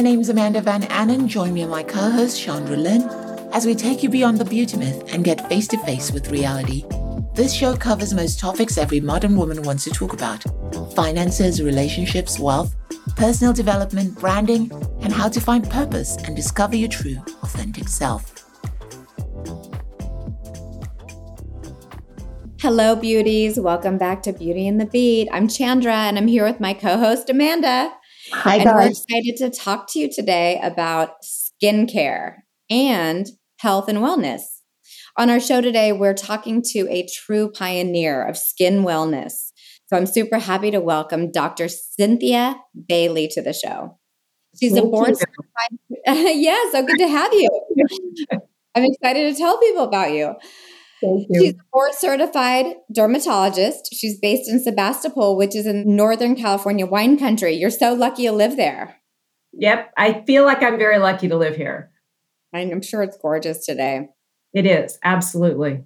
my name is Amanda Van Annen. Join me and my co host, Chandra Lynn, as we take you beyond the beauty myth and get face to face with reality. This show covers most topics every modern woman wants to talk about finances, relationships, wealth, personal development, branding, and how to find purpose and discover your true, authentic self. Hello, beauties. Welcome back to Beauty and the Beat. I'm Chandra and I'm here with my co host, Amanda. Hi, and guys. we're excited to talk to you today about skincare and health and wellness. On our show today, we're talking to a true pioneer of skin wellness. So I'm super happy to welcome Dr. Cynthia Bailey to the show. She's Thank a board certified. yeah, so good to have you. I'm excited to tell people about you. She's a board certified dermatologist. She's based in Sebastopol, which is in Northern California wine country. You're so lucky to live there. Yep. I feel like I'm very lucky to live here. I'm sure it's gorgeous today. It is. Absolutely.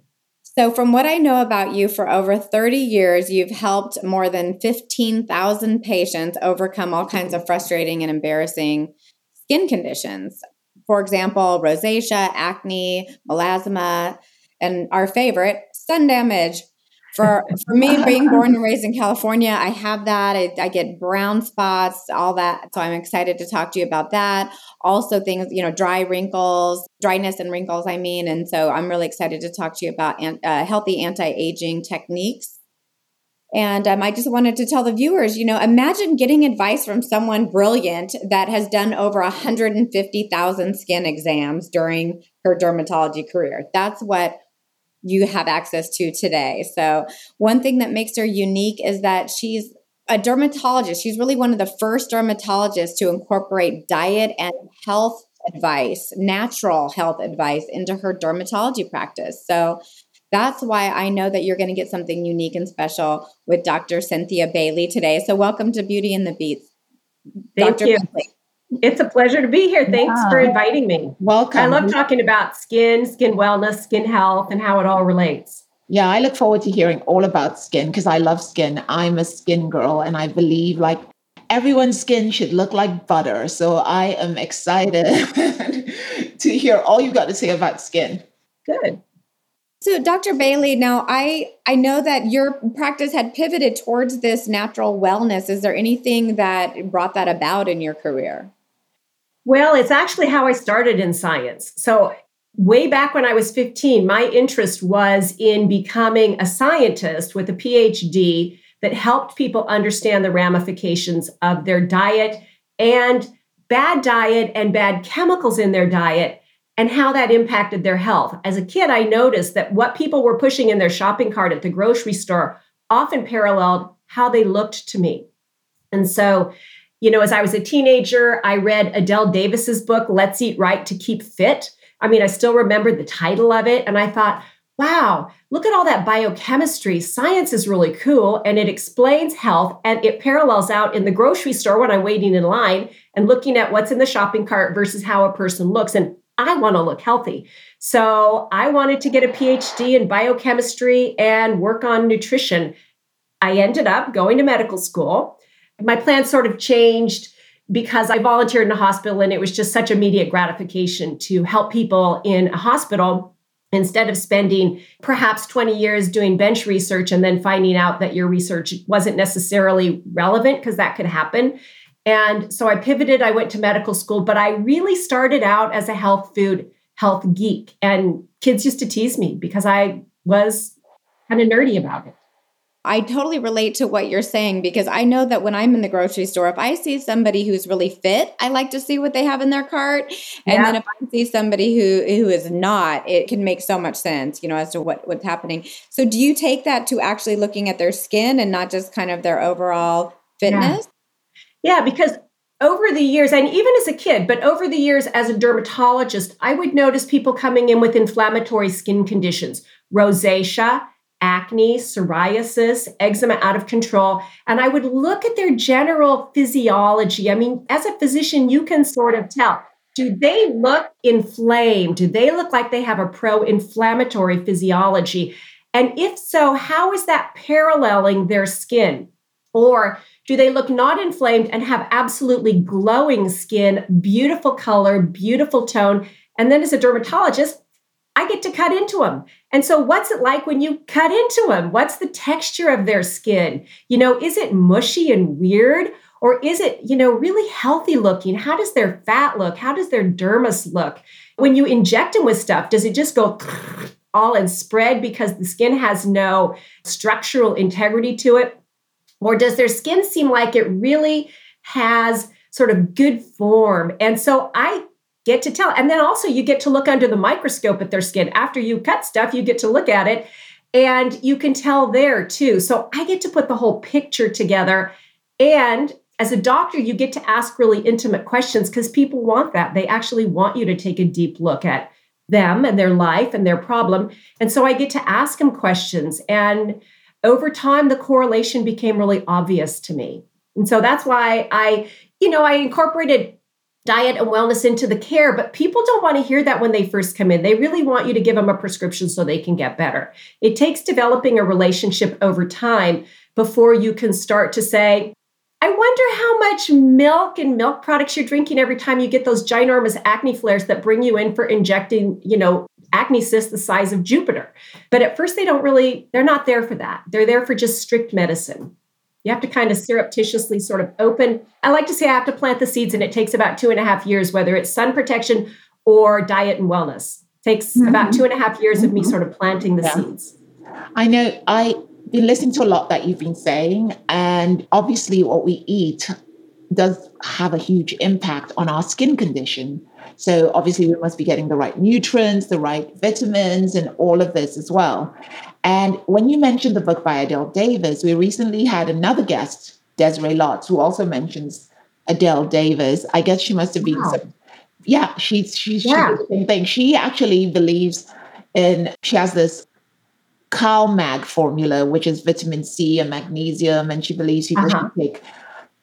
So, from what I know about you, for over 30 years, you've helped more than 15,000 patients overcome all kinds of frustrating and embarrassing skin conditions. For example, rosacea, acne, melasma, and our favorite, sun damage. For, for me, being born and raised in California, I have that. I, I get brown spots, all that. So I'm excited to talk to you about that. Also, things, you know, dry wrinkles, dryness and wrinkles, I mean. And so I'm really excited to talk to you about an, uh, healthy anti aging techniques. And um, I just wanted to tell the viewers, you know, imagine getting advice from someone brilliant that has done over 150,000 skin exams during her dermatology career. That's what you have access to today. So, one thing that makes her unique is that she's a dermatologist. She's really one of the first dermatologists to incorporate diet and health advice, natural health advice into her dermatology practice. So, that's why I know that you're going to get something unique and special with Dr. Cynthia Bailey today. So, welcome to Beauty and the Beats. Thank Dr. you. Bailey. It's a pleasure to be here. Thanks Yeah. for inviting me. Welcome. I love talking about skin, skin wellness, skin health, and how it all relates. Yeah, I look forward to hearing all about skin because I love skin. I'm a skin girl and I believe like everyone's skin should look like butter. So I am excited to hear all you've got to say about skin. Good. So, Dr. Bailey, now I I know that your practice had pivoted towards this natural wellness. Is there anything that brought that about in your career? Well, it's actually how I started in science. So, way back when I was 15, my interest was in becoming a scientist with a PhD that helped people understand the ramifications of their diet and bad diet and bad chemicals in their diet and how that impacted their health. As a kid, I noticed that what people were pushing in their shopping cart at the grocery store often paralleled how they looked to me. And so, you know, as I was a teenager, I read Adelle Davis's book, Let's Eat Right to Keep Fit. I mean, I still remember the title of it. And I thought, wow, look at all that biochemistry. Science is really cool and it explains health and it parallels out in the grocery store when I'm waiting in line and looking at what's in the shopping cart versus how a person looks. And I want to look healthy. So I wanted to get a PhD in biochemistry and work on nutrition. I ended up going to medical school. My plans sort of changed because I volunteered in a hospital and it was just such immediate gratification to help people in a hospital instead of spending perhaps 20 years doing bench research and then finding out that your research wasn't necessarily relevant because that could happen. And so I pivoted, I went to medical school, but I really started out as a health food health geek. And kids used to tease me because I was kind of nerdy about it. I totally relate to what you're saying because I know that when I'm in the grocery store, if I see somebody who's really fit, I like to see what they have in their cart. And Yeah. then if I see somebody who who is not, it can make so much sense, you know, as to what what's happening. So do you take that to actually looking at their skin and not just kind of their overall fitness? Yeah, because over the years, and even as a kid, but over the years as a dermatologist, I would notice people coming in with inflammatory skin conditions, rosacea, acne, psoriasis, eczema out of control. And I would look at their general physiology. I mean, as a physician, you can sort of tell. Do they look inflamed? Do they look like they have a pro inflammatory physiology? And if so, how is that paralleling their skin? Or do they look not inflamed and have absolutely glowing skin, beautiful color, beautiful tone. And then as a dermatologist, I get to cut into them. And so, what's it like when you cut into them? What's the texture of their skin? You know, is it mushy and weird? Or is it, you know, really healthy looking? How does their fat look? How does their dermis look? When you inject them with stuff, does it just go all and spread because the skin has no structural integrity to it? Or does their skin seem like it really has sort of good form? And so I get to tell. And then also, you get to look under the microscope at their skin. After you cut stuff, you get to look at it and you can tell there too. So I get to put the whole picture together. And as a doctor, you get to ask really intimate questions because people want that. They actually want you to take a deep look at them and their life and their problem. And so I get to ask them questions. And over time, the correlation became really obvious to me. And so that's why I, you know, I incorporated diet and wellness into the care, but people don't want to hear that when they first come in. They really want you to give them a prescription so they can get better. It takes developing a relationship over time before you can start to say, I wonder how much milk and milk products you're drinking every time you get those ginormous acne flares that bring you in for injecting, you know, acne cysts the size of Jupiter. But at first, they don't really, they're not there for that. They're there for just strict medicine. You have to kind of surreptitiously sort of open. I like to say I have to plant the seeds, and it takes about two and a half years, whether it's sun protection or diet and wellness. It takes mm-hmm. about two and a half years mm-hmm. of me mm-hmm. sort of planting the yeah. seeds. I know I've been listening to a lot that you've been saying, and obviously, what we eat does have a huge impact on our skin condition. So, obviously, we must be getting the right nutrients, the right vitamins, and all of this as well. And when you mentioned the book by Adelle Davis, we recently had another guest, Desiree Lotz, who also mentions Adelle Davis. I guess she must have been wow. some, yeah, she's she's yeah. the same thing. She actually believes in she has this CalMag formula, which is vitamin C and magnesium, and she believes people uh-huh. should take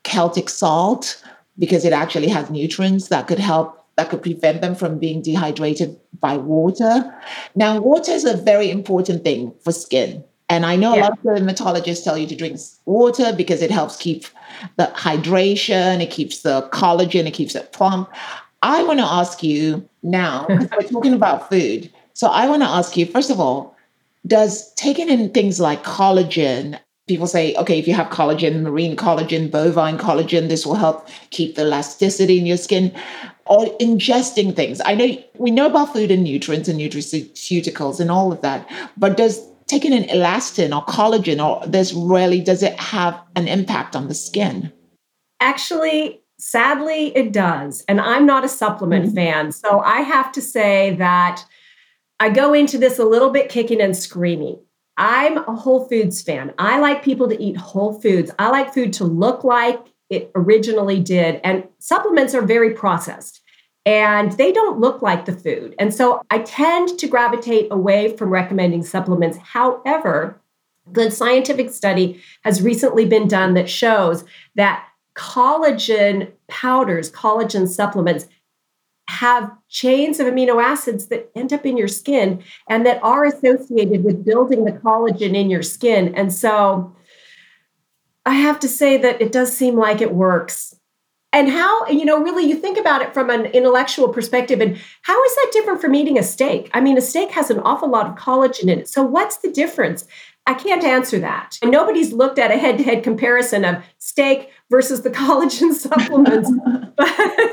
Celtic salt because it actually has nutrients that could help that could prevent them from being dehydrated by water. Now, water is a very important thing for skin. And I know yeah. a lot of dermatologists tell you to drink water because it helps keep the hydration, it keeps the collagen, it keeps it plump. I want to ask you now, because we're talking about food. So I want to ask you, first of all, does taking in things like collagen people say okay if you have collagen marine collagen bovine collagen this will help keep the elasticity in your skin. Or ingesting things. I know we know about food and nutrients and nutraceuticals and all of that but does taking an elastin or collagen or this really does it have an impact on the skin? Actually sadly it does. And i'm not a supplement mm-hmm. fan. So i have to say that I go into this a little bit kicking and screaming. I'm a Whole Foods fan. I like people to eat whole foods. I like food to look like it originally did. And supplements are very processed and they don't look like the food. And so I tend to gravitate away from recommending supplements. However, good scientific study has recently been done that shows that collagen powders, collagen supplements have chains of amino acids that end up in your skin and that are associated with building the collagen in your skin. And so I have to say that it does seem like it works. And how, you know, really, you think about it from an intellectual perspective, and how is that different from eating a steak? I mean, a steak has an awful lot of collagen in it. So, what's the difference? I can't answer that. And nobody's looked at a head to head comparison of steak versus the collagen supplements. but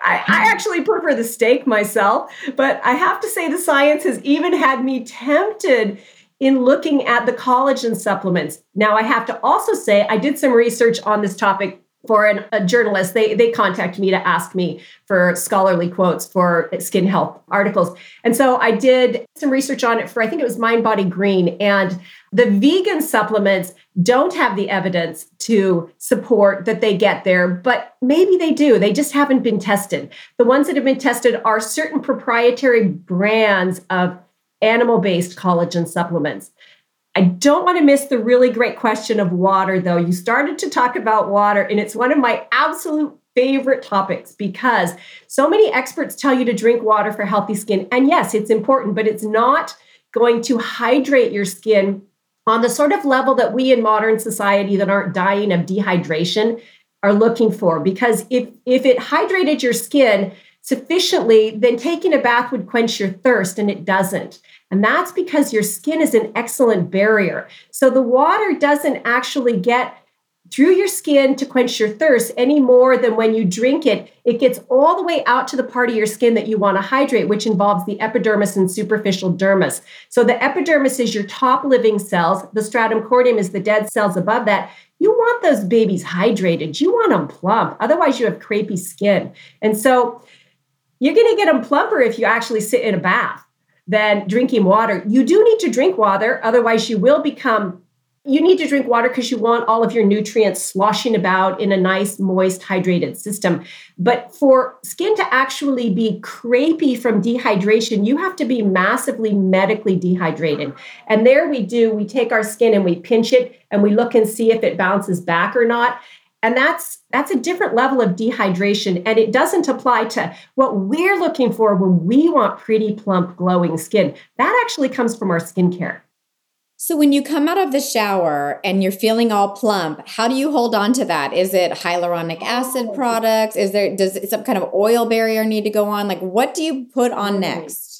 I, I, actually prefer the steak myself. But I have to say, the science has even had me tempted in looking at the collagen supplements. Now, I have to also say, I did some research on this topic for an, a journalist, they they contact me to ask me for scholarly quotes for skin health articles. And so I did some research on it for I think it was Mind Body Green and the vegan supplements don't have the evidence to support that they get there, but maybe they do. They just haven't been tested. The ones that have been tested are certain proprietary brands of animal based collagen supplements. I don't want to miss the really great question of water, though. You started to talk about water, and it's one of my absolute favorite topics because so many experts tell you to drink water for healthy skin. And yes, it's important, but it's not going to hydrate your skin on the sort of level that we in modern society that aren't dying of dehydration are looking for. Because if, if it hydrated your skin sufficiently, then taking a bath would quench your thirst, and it doesn't. And that's because your skin is an excellent barrier. So the water doesn't actually get through your skin to quench your thirst any more than when you drink it. It gets all the way out to the part of your skin that you want to hydrate, which involves the epidermis and superficial dermis. So the epidermis is your top living cells, the stratum corneum is the dead cells above that. You want those babies hydrated. You want them plump. Otherwise, you have crepey skin. And so you're going to get them plumper if you actually sit in a bath than drinking water. You do need to drink water, otherwise, you will become you need to drink water because you want all of your nutrients sloshing about in a nice, moist, hydrated system. But for skin to actually be crepey from dehydration, you have to be massively medically dehydrated. And there we do, we take our skin and we pinch it and we look and see if it bounces back or not. And that's that's a different level of dehydration and it doesn't apply to what we're looking for when we want pretty plump glowing skin. That actually comes from our skincare. So when you come out of the shower and you're feeling all plump, how do you hold on to that? Is it hyaluronic acid products? Is there does some kind of oil barrier need to go on? Like what do you put on mm. next?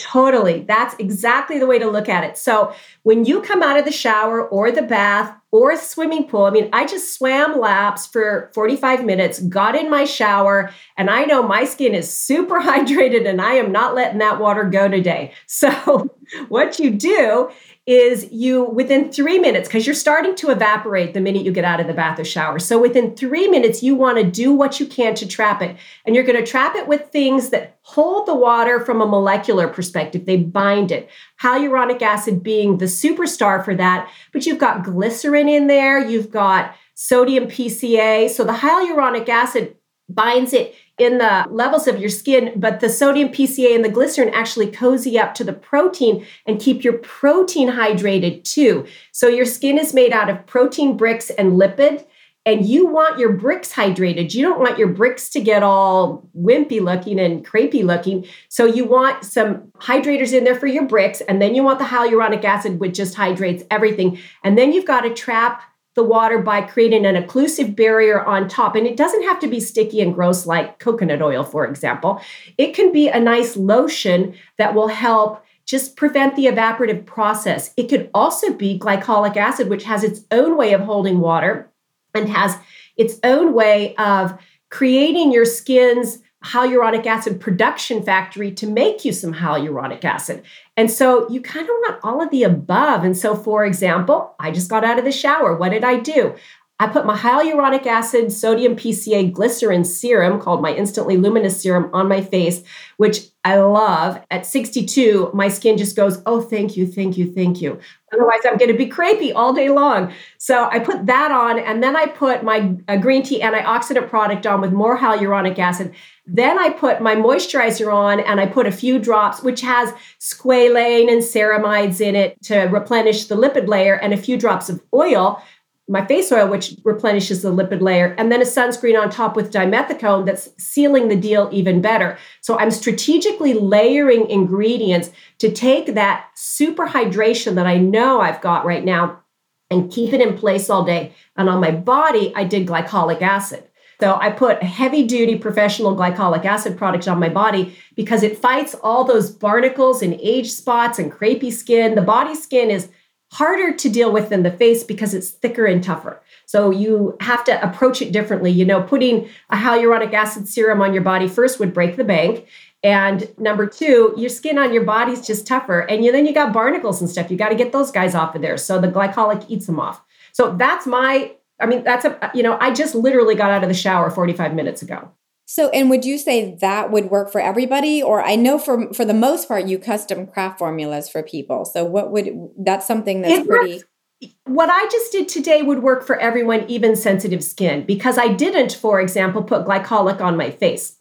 Totally. That's exactly the way to look at it. So when you come out of the shower or the bath or a swimming pool, I mean, I just swam laps for 45 minutes, got in my shower, and I know my skin is super hydrated and I am not letting that water go today. So what you do is you within three minutes, because you're starting to evaporate the minute you get out of the bath or shower. So within three minutes, you want to do what you can to trap it. And you're going to trap it with things that hold the water from a molecular perspective. They bind it. Hyaluronic acid being the superstar for that. But you've got glycerin in there, you've got sodium PCA. So the hyaluronic acid binds it in the levels of your skin, but the sodium PCA and the glycerin actually cozy up to the protein and keep your protein hydrated too. So your skin is made out of protein bricks and lipid. And you want your bricks hydrated. You don't want your bricks to get all wimpy looking and crepey looking. So you want some hydrators in there for your bricks. And then you want the hyaluronic acid, which just hydrates everything. And then you've got to trap the water by creating an occlusive barrier on top. And it doesn't have to be sticky and gross like coconut oil, for example. It can be a nice lotion that will help just prevent the evaporative process. It could also be glycolic acid, which has its own way of holding water and has its own way of creating your skin's hyaluronic acid production factory to make you some hyaluronic acid. And so you kind of want all of the above. And so, for example, I just got out of the shower. What did I do? I put my hyaluronic acid, sodium PCA glycerin serum called my Instantly Luminous Serum on my face, which I love. At 62, my skin just goes, Oh, thank you, thank you, thank you. Otherwise, I'm going to be crepey all day long. So I put that on, and then I put my uh, green tea antioxidant product on with more hyaluronic acid. Then I put my moisturizer on and I put a few drops, which has squalane and ceramides in it to replenish the lipid layer, and a few drops of oil, my face oil, which replenishes the lipid layer, and then a sunscreen on top with dimethicone that's sealing the deal even better. So I'm strategically layering ingredients to take that super hydration that I know I've got right now and keep it in place all day. And on my body, I did glycolic acid. So I put a heavy duty professional glycolic acid product on my body because it fights all those barnacles and age spots and crepey skin. The body skin is harder to deal with than the face because it's thicker and tougher. So you have to approach it differently. You know, putting a hyaluronic acid serum on your body first would break the bank. And number two, your skin on your body's just tougher. And you, then you got barnacles and stuff. You got to get those guys off of there. So the glycolic eats them off. So that's my I mean, that's a, you know, I just literally got out of the shower 45 minutes ago. So, and would you say that would work for everybody? Or I know for for the most part, you custom craft formulas for people. So, what would that's something that's it pretty. Works. What I just did today would work for everyone, even sensitive skin, because I didn't, for example, put glycolic on my face.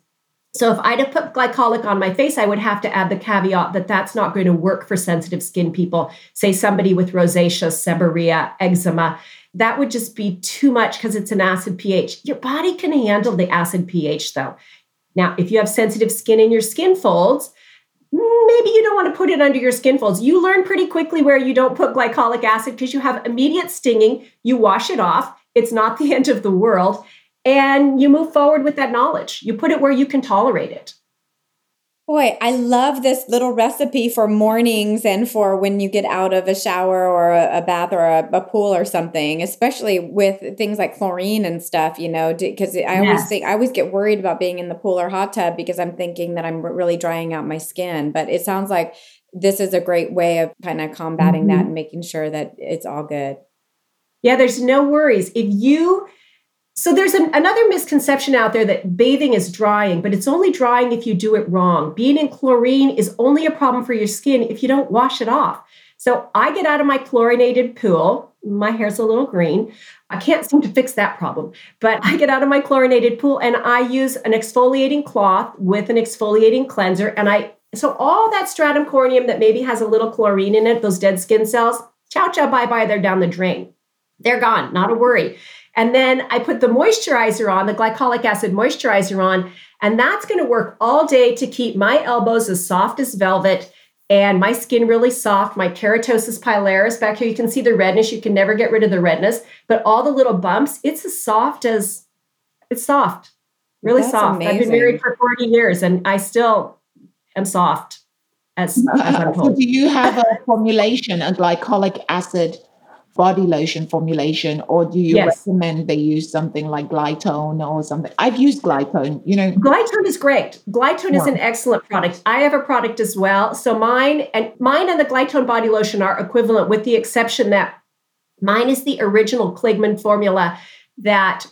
So if I'd have put glycolic on my face, I would have to add the caveat that that's not going to work for sensitive skin people, say somebody with rosacea, seborrhea, eczema that would just be too much because it's an acid pH. Your body can handle the acid pH though. Now, if you have sensitive skin in your skin folds, maybe you don't want to put it under your skin folds. You learn pretty quickly where you don't put glycolic acid because you have immediate stinging. You wash it off. It's not the end of the world. And you move forward with that knowledge. You put it where you can tolerate it. Boy, I love this little recipe for mornings and for when you get out of a shower or a, a bath or a, a, pool or something, especially with things like chlorine and stuff, you know, because I yes. always think, I always get worried about being in the pool or hot tub because I'm thinking that I'm really drying out my skin. But it sounds like this is a great way of kind of combating mm-hmm. that and making sure that it's all good. Yeah, there's no worries. If you so there's an, another misconception out there that bathing is drying, but it's only drying if you do it wrong. Being in chlorine is only a problem for your skin if you don't wash it off. So I get out of my chlorinated pool. My hair's a little green. I can't seem to fix that problem, but I get out of my chlorinated pool and I use an exfoliating cloth with an exfoliating cleanser. And I, so all that stratum corneum that maybe has a little chlorine in it, those dead skin cells, chow chow bye, bye, they're down the drain. They're gone, not a worry. And then I put the moisturizer on, the glycolic acid moisturizer on, and that's going to work all day to keep my elbows as soft as velvet and my skin really soft. My keratosis pilaris back here, you can see the redness. You can never get rid of the redness, but all the little bumps, it's as soft as it's soft, really that's soft. Amazing. I've been married for 40 years and I still am soft. As, as I'm told. So do you have a formulation, a glycolic acid body lotion formulation, or do you yes. recommend they use something like Glytone or something? I've used Glytone, you know. Glytone is great. Glytone yeah. is an excellent product. I have a product as well. So mine and mine and the Glytone body lotion are equivalent with the exception that mine is the original Kligman formula that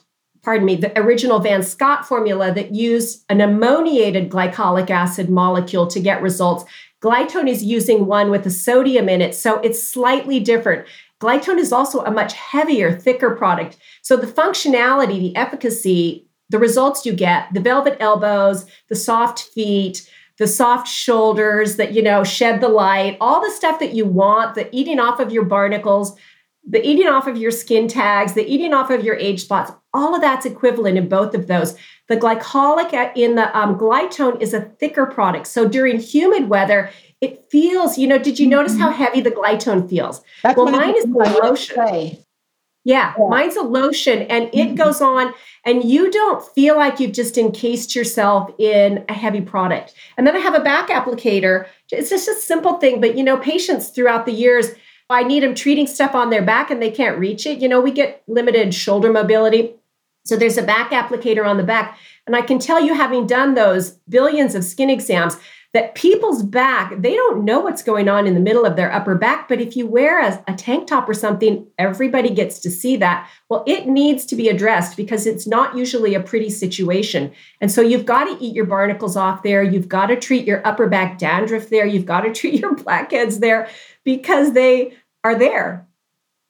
pardon me, the original Van Scott formula that used an ammoniated glycolic acid molecule to get results. Glytone is using one with a sodium in it, so it's slightly different. Glytone is also a much heavier, thicker product. So the functionality, the efficacy, the results you get, the velvet elbows, the soft feet, the soft shoulders that, you know, shed the light, all the stuff that you want, the eating off of your barnacles, the eating off of your skin tags, the eating off of your age spots, all of that's equivalent in both of those. The glycolic in the um, Glytone is a thicker product. So during humid weather, it feels, you know, did you notice how mm-hmm. heavy the Glytone feels? That's well, mine is the lotion. Yeah, yeah, mine's a lotion and it mm-hmm. goes on, and you don't feel like you've just encased yourself in a heavy product. And then I have a back applicator. It's just a simple thing, but you know, patients throughout the years, I need them treating stuff on their back and they can't reach it. You know, we get limited shoulder mobility. So there's a back applicator on the back. And I can tell you, having done those billions of skin exams, that people's back, they don't know what's going on in the middle of their upper back. But if you wear a, a, tank top or something, everybody gets to see that. Well, it needs to be addressed because it's not usually a pretty situation. And so you've got to eat your barnacles off there. You've got to treat your upper back dandruff there. You've got to treat your blackheads there because they are there.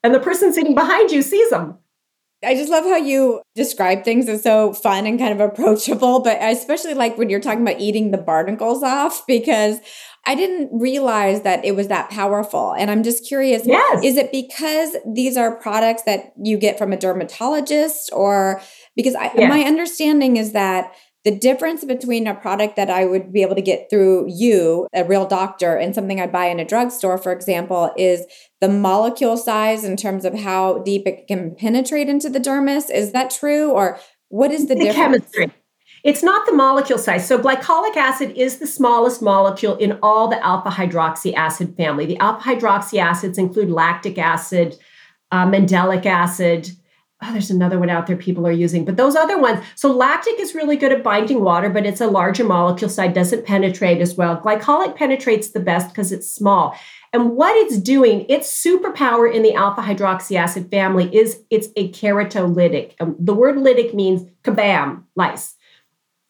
And the person sitting behind you sees them. I just love how you describe things as so fun and kind of approachable, but I especially like when you're talking about eating the barnacles off because I didn't realize that it was that powerful. And I'm just curious, yes. is it because these are products that you get from a dermatologist or because I, yes. my understanding is that the difference between a product that I would be able to get through you, a real doctor, and something I buy in a drugstore, for example, is the molecule size in terms of how deep it can penetrate into the dermis. Is that true? Or what is the, the difference? Chemistry. It's not the molecule size. So, glycolic acid is the smallest molecule in all the alpha hydroxy acid family. The alpha hydroxy acids include lactic acid, uh, mandelic acid, oh, there's another one out there people are using, but those other ones. So lactic is really good at binding water, but it's a larger molecule size, doesn't penetrate as well. Glycolic penetrates the best because it's small. And what it's doing, its superpower in the alpha hydroxy acid family is it's a keratolytic. The word lytic means kabam, lice.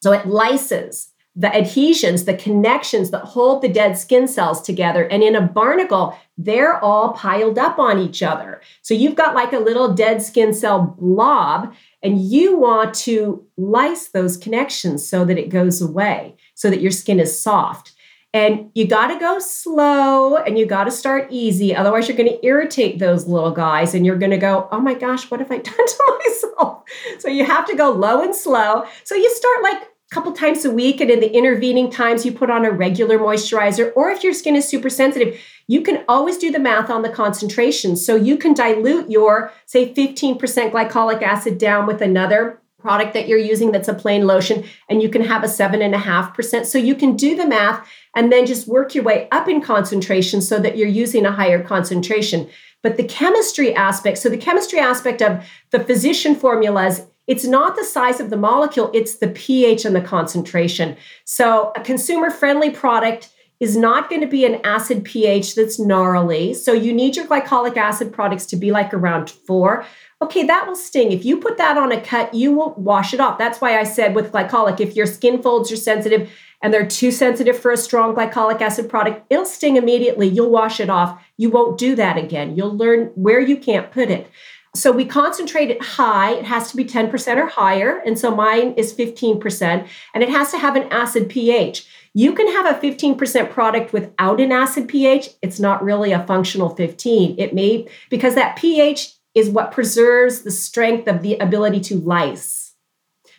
So it lyses the adhesions, the connections that hold the dead skin cells together. And in a barnacle, they're all piled up on each other. So you've got like a little dead skin cell blob, and you want to lyse those connections so that it goes away, so that your skin is soft. And you got to go slow and you got to start easy. Otherwise, you're going to irritate those little guys and you're going to go, oh my gosh, what have I done to myself? So you have to go low and slow. So you start like a couple times a week and in the intervening times you put on a regular moisturizer or if your skin is super sensitive you can always do the math on the concentration so you can dilute your say 15% glycolic acid down with another product that you're using that's a plain lotion and you can have a 7.5% so you can do the math and then just work your way up in concentration so that you're using a higher concentration but the chemistry aspect so the chemistry aspect of the physician formulas it's not the size of the molecule, it's the pH and the concentration. So, a consumer friendly product is not going to be an acid pH that's gnarly. So, you need your glycolic acid products to be like around four. Okay, that will sting. If you put that on a cut, you will wash it off. That's why I said with glycolic, if your skin folds are sensitive and they're too sensitive for a strong glycolic acid product, it'll sting immediately. You'll wash it off. You won't do that again. You'll learn where you can't put it. So we concentrate it high. It has to be 10% or higher. And so mine is 15%. And it has to have an acid pH. You can have a 15% product without an acid pH. It's not really a functional 15. It may, because that pH is what preserves the strength of the ability to lyse.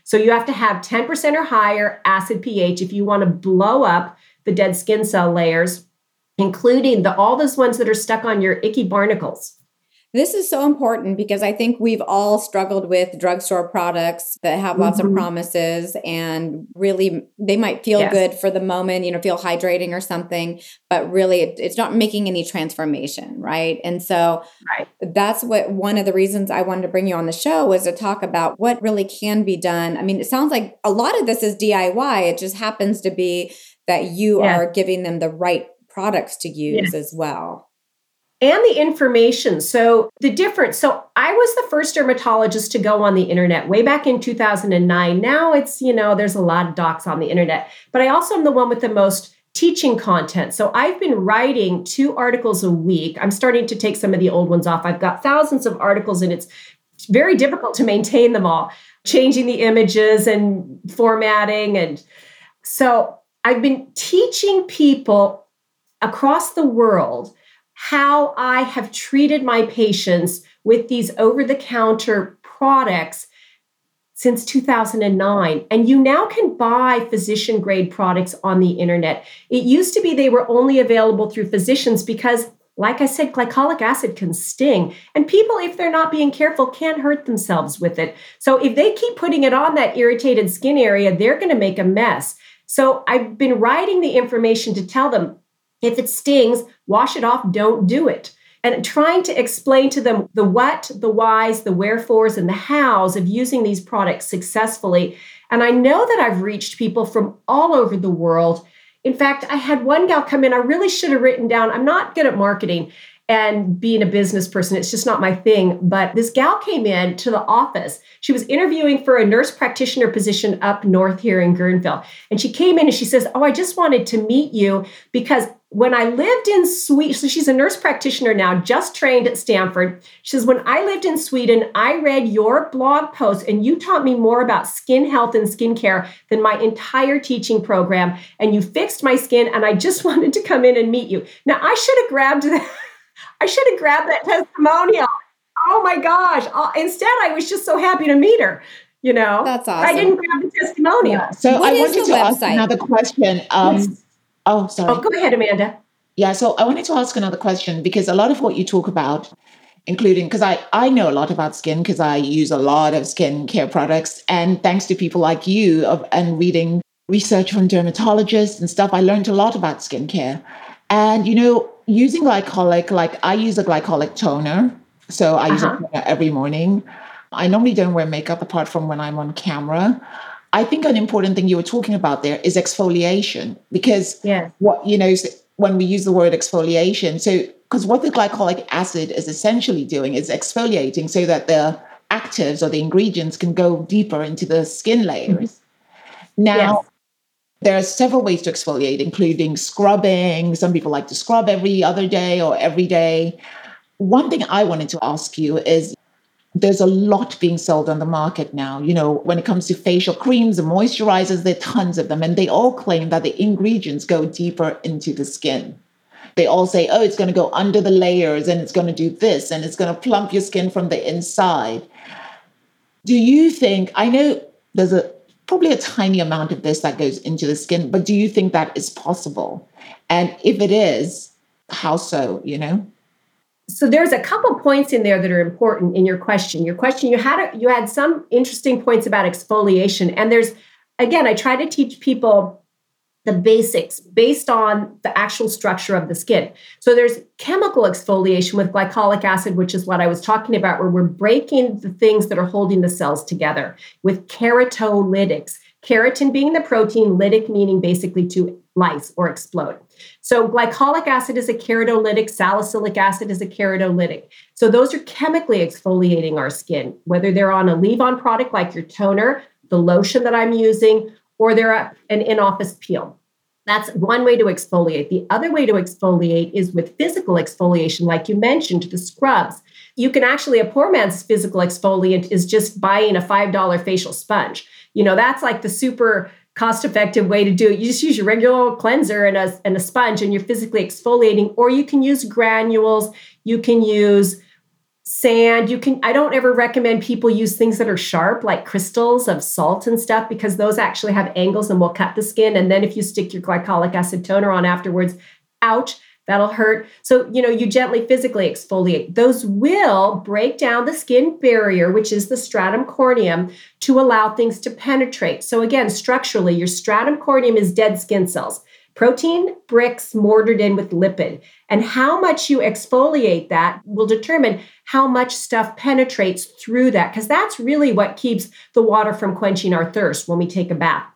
So you have to have 10% or higher acid pH if you want to blow up the dead skin cell layers, including the all those ones that are stuck on your icky barnacles. This is so important because I think we've all struggled with drugstore products that have lots mm-hmm. of promises and really they might feel yes. good for the moment, you know, feel hydrating or something, but really it, it's not making any transformation, right? And so right. that's what one of the reasons I wanted to bring you on the show was to talk about what really can be done. I mean, it sounds like a lot of this is DIY. It just happens to be that you yeah. are giving them the right products to use as well and the information. So, the difference. So, I was the first dermatologist to go on the internet way back in 2009. Now it's, you know, there's a lot of docs on the internet, but I also am the one with the most teaching content. So, I've been writing two articles a week. I'm starting to take some of the old ones off. I've got thousands of articles, and it's very difficult to maintain them all, changing the images and formatting. And so, I've been teaching people across the world how I have treated my patients with these over the counter products since 2009. And you now can buy physician grade products on the internet. It used to be they were only available through physicians because, like I said, glycolic acid can sting. And people, if they're not being careful, can hurt themselves with it. So if they keep putting it on that irritated skin area, they're going to make a mess. So I've been writing the information to tell them if it stings, wash it off, don't do it. And trying to explain to them the what, the whys, the wherefores, and the hows of using these products successfully. And I know that I've reached people from all over the world. In fact, I had one gal come in, I really should have written down, I'm not good at marketing and being a business person. It's just not my thing. But this gal came in to the office. She was interviewing for a nurse practitioner position up north here in Guerneville. And she came in and she says, Oh, I just wanted to meet you because when I lived in Sweden, so she's a nurse practitioner now, just trained at Stanford. She says, When I lived in Sweden, I read your blog post and you taught me more about skin health and skincare than my entire teaching program. And you fixed my skin, and I just wanted to come in and meet you. Now, I should have grabbed that. I should have grabbed that testimonial. Oh my gosh. Uh, instead, I was just so happy to meet her. You know, that's awesome. I didn't grab the testimonial. Yeah. So what I wanted to website? ask another question. Um, yes Oh, sorry. Oh, go ahead, Amanda. Yeah, so I wanted to ask another question because a lot of what you talk about, including because I, I know a lot about skin because I use a lot of skin care products. And thanks to people like you of, and reading research from dermatologists and stuff, I learned a lot about skincare. And, you know, using glycolic, like I use a glycolic toner. So I use uh-huh. a toner every morning. I normally don't wear makeup apart from when I'm on camera. I think an important thing you were talking about there is exfoliation because yeah. what you know when we use the word exfoliation, so because what the glycolic acid is essentially doing is exfoliating so that the actives or the ingredients can go deeper into the skin layers. Mm-hmm. Now, yes. There are several ways to exfoliate, including scrubbing. Some people like to scrub every other day or every day. One thing I wanted to ask you is there's a lot being sold on the market now. You know, when it comes to facial creams and moisturizers, there are tons of them, and they all claim that the ingredients go deeper into the skin. They all say, oh, it's going to go under the layers and it's going to do this and it's going to plump your skin from the inside. Do you think? I know there's a probably a tiny amount of this that goes into the skin, but do you think that is possible? And if it is, how so, you know? So there's a couple points in there that are important in your question. Your question you had a, you had some interesting points about exfoliation and there's again I try to teach people the basics based on the actual structure of the skin. So there's chemical exfoliation with glycolic acid, which is what I was talking about, where we're breaking the things that are holding the cells together with keratolytics. Keratin being the protein, lytic meaning basically to lyse or explode. So glycolic acid is a keratolytic, salicylic acid is a keratolytic. So those are chemically exfoliating our skin, whether they're on a leave-on product like your toner, the lotion that I'm using, or they're an in-office peel. That's one way to exfoliate. The other way to exfoliate is with physical exfoliation, like you mentioned, the scrubs. You can actually, a poor man's physical exfoliant is just buying a $5 facial sponge. You know, that's like the super cost effective way to do it. You just use your regular cleanser and a, and a sponge and you're physically exfoliating, or you can use granules. You can use sand. You can i don't ever recommend people use things that are sharp like crystals of salt and stuff because those actually have angles and will cut the skin. And then if you stick your glycolic acid toner on afterwards ouch that'll hurt. So you know you gently physically exfoliate. Those will break down the skin barrier which is the stratum corneum to allow things to penetrate. So again structurally your stratum corneum is dead skin cells protein bricks mortared in with lipid. And how much you exfoliate that will determine how much stuff penetrates through that, because that's really what keeps the water from quenching our thirst when we take a bath.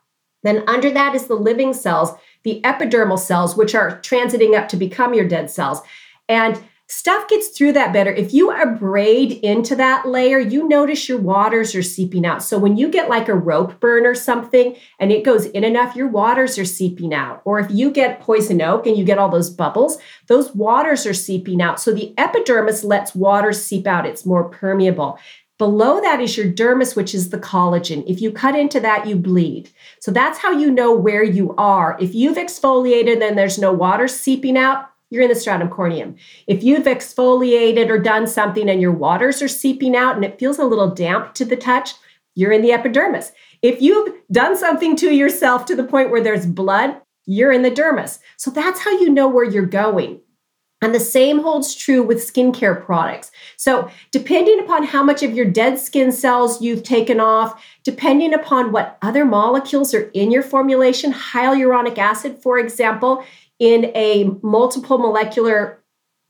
Then under that is the living cells, the epidermal cells, which are transiting up to become your dead cells. And stuff gets through that better. If you abrade into that layer, you notice your waters are seeping out. So when you get like a rope burn or something and it goes in enough, your waters are seeping out. Or if you get poison oak and you get all those bubbles, those waters are seeping out. So the epidermis lets water seep out, it's more permeable. Below that is your dermis, which is the collagen. If you cut into that, you bleed. So that's how you know where you are. If you've exfoliated and there's no water seeping out, you're in the stratum corneum. If you've exfoliated or done something and your waters are seeping out and it feels a little damp to the touch, you're in the epidermis. If you've done something to yourself to the point where there's blood, you're in the dermis. So that's how you know where you're going. And the same holds true with skincare products. So, depending upon how much of your dead skin cells you've taken off, depending upon what other molecules are in your formulation, hyaluronic acid, for example, in a multiple molecular